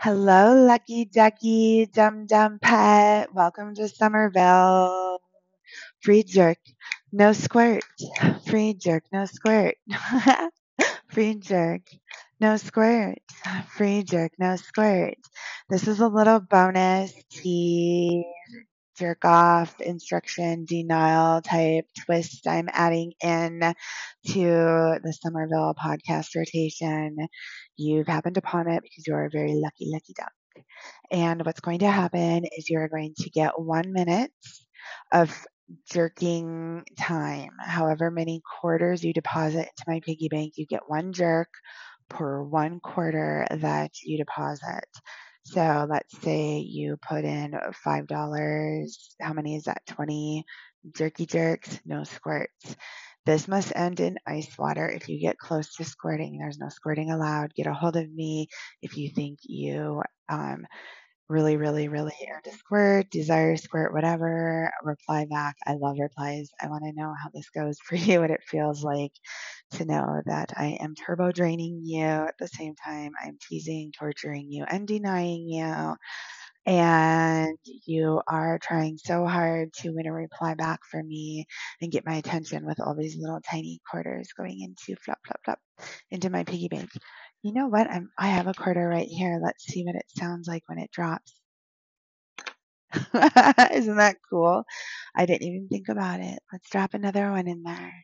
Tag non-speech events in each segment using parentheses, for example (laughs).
Hello, lucky ducky, dum dum pet. Welcome to Summerville. Free jerk, no squirt. Free jerk, no squirt. (laughs) Free jerk, no squirt. Free jerk, no squirt. This is a little bonus tea jerk off instruction denial type twist I'm adding in to the Summerville podcast rotation. You've happened upon it because you're a very lucky, lucky duck. And what's going to happen is you're going to get one minute of jerking time. However many quarters you deposit into my piggy bank, you get one jerk per one quarter that you deposit. So let's say you put in $5. How many is that? 20 jerky jerks, no squirts. This must end in ice water. If you get close to squirting, there's no squirting allowed. Get a hold of me if you think you um, really, really, really earned to squirt, desire squirt, whatever. Reply back. I love replies. I want to know how this goes for (laughs) you, what it feels like to know that I am turbo draining you at the same time I'm teasing, torturing you, and denying you and you are trying so hard to win a reply back from me and get my attention with all these little tiny quarters going into flop, flop, flop into my piggy bank. You know what? I'm, I have a quarter right here. Let's see what it sounds like when it drops. (laughs) Isn't that cool? I didn't even think about it. Let's drop another one in there.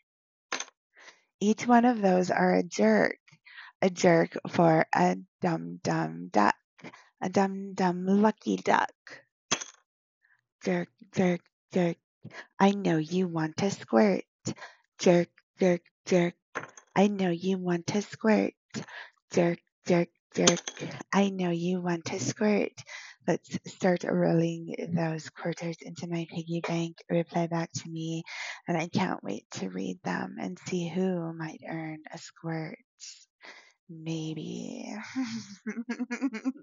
Each one of those are a jerk. A jerk for a dum dum duck a dum dum lucky duck. Jerk, jerk, jerk. I know you want to squirt. Jerk, jerk, jerk. I know you want to squirt. Jerk, jerk, jerk. I know you want to squirt. Let's start rolling those quarters into my piggy bank. Reply back to me, and I can't wait to read them and see who might earn a squirt. Maybe. (laughs)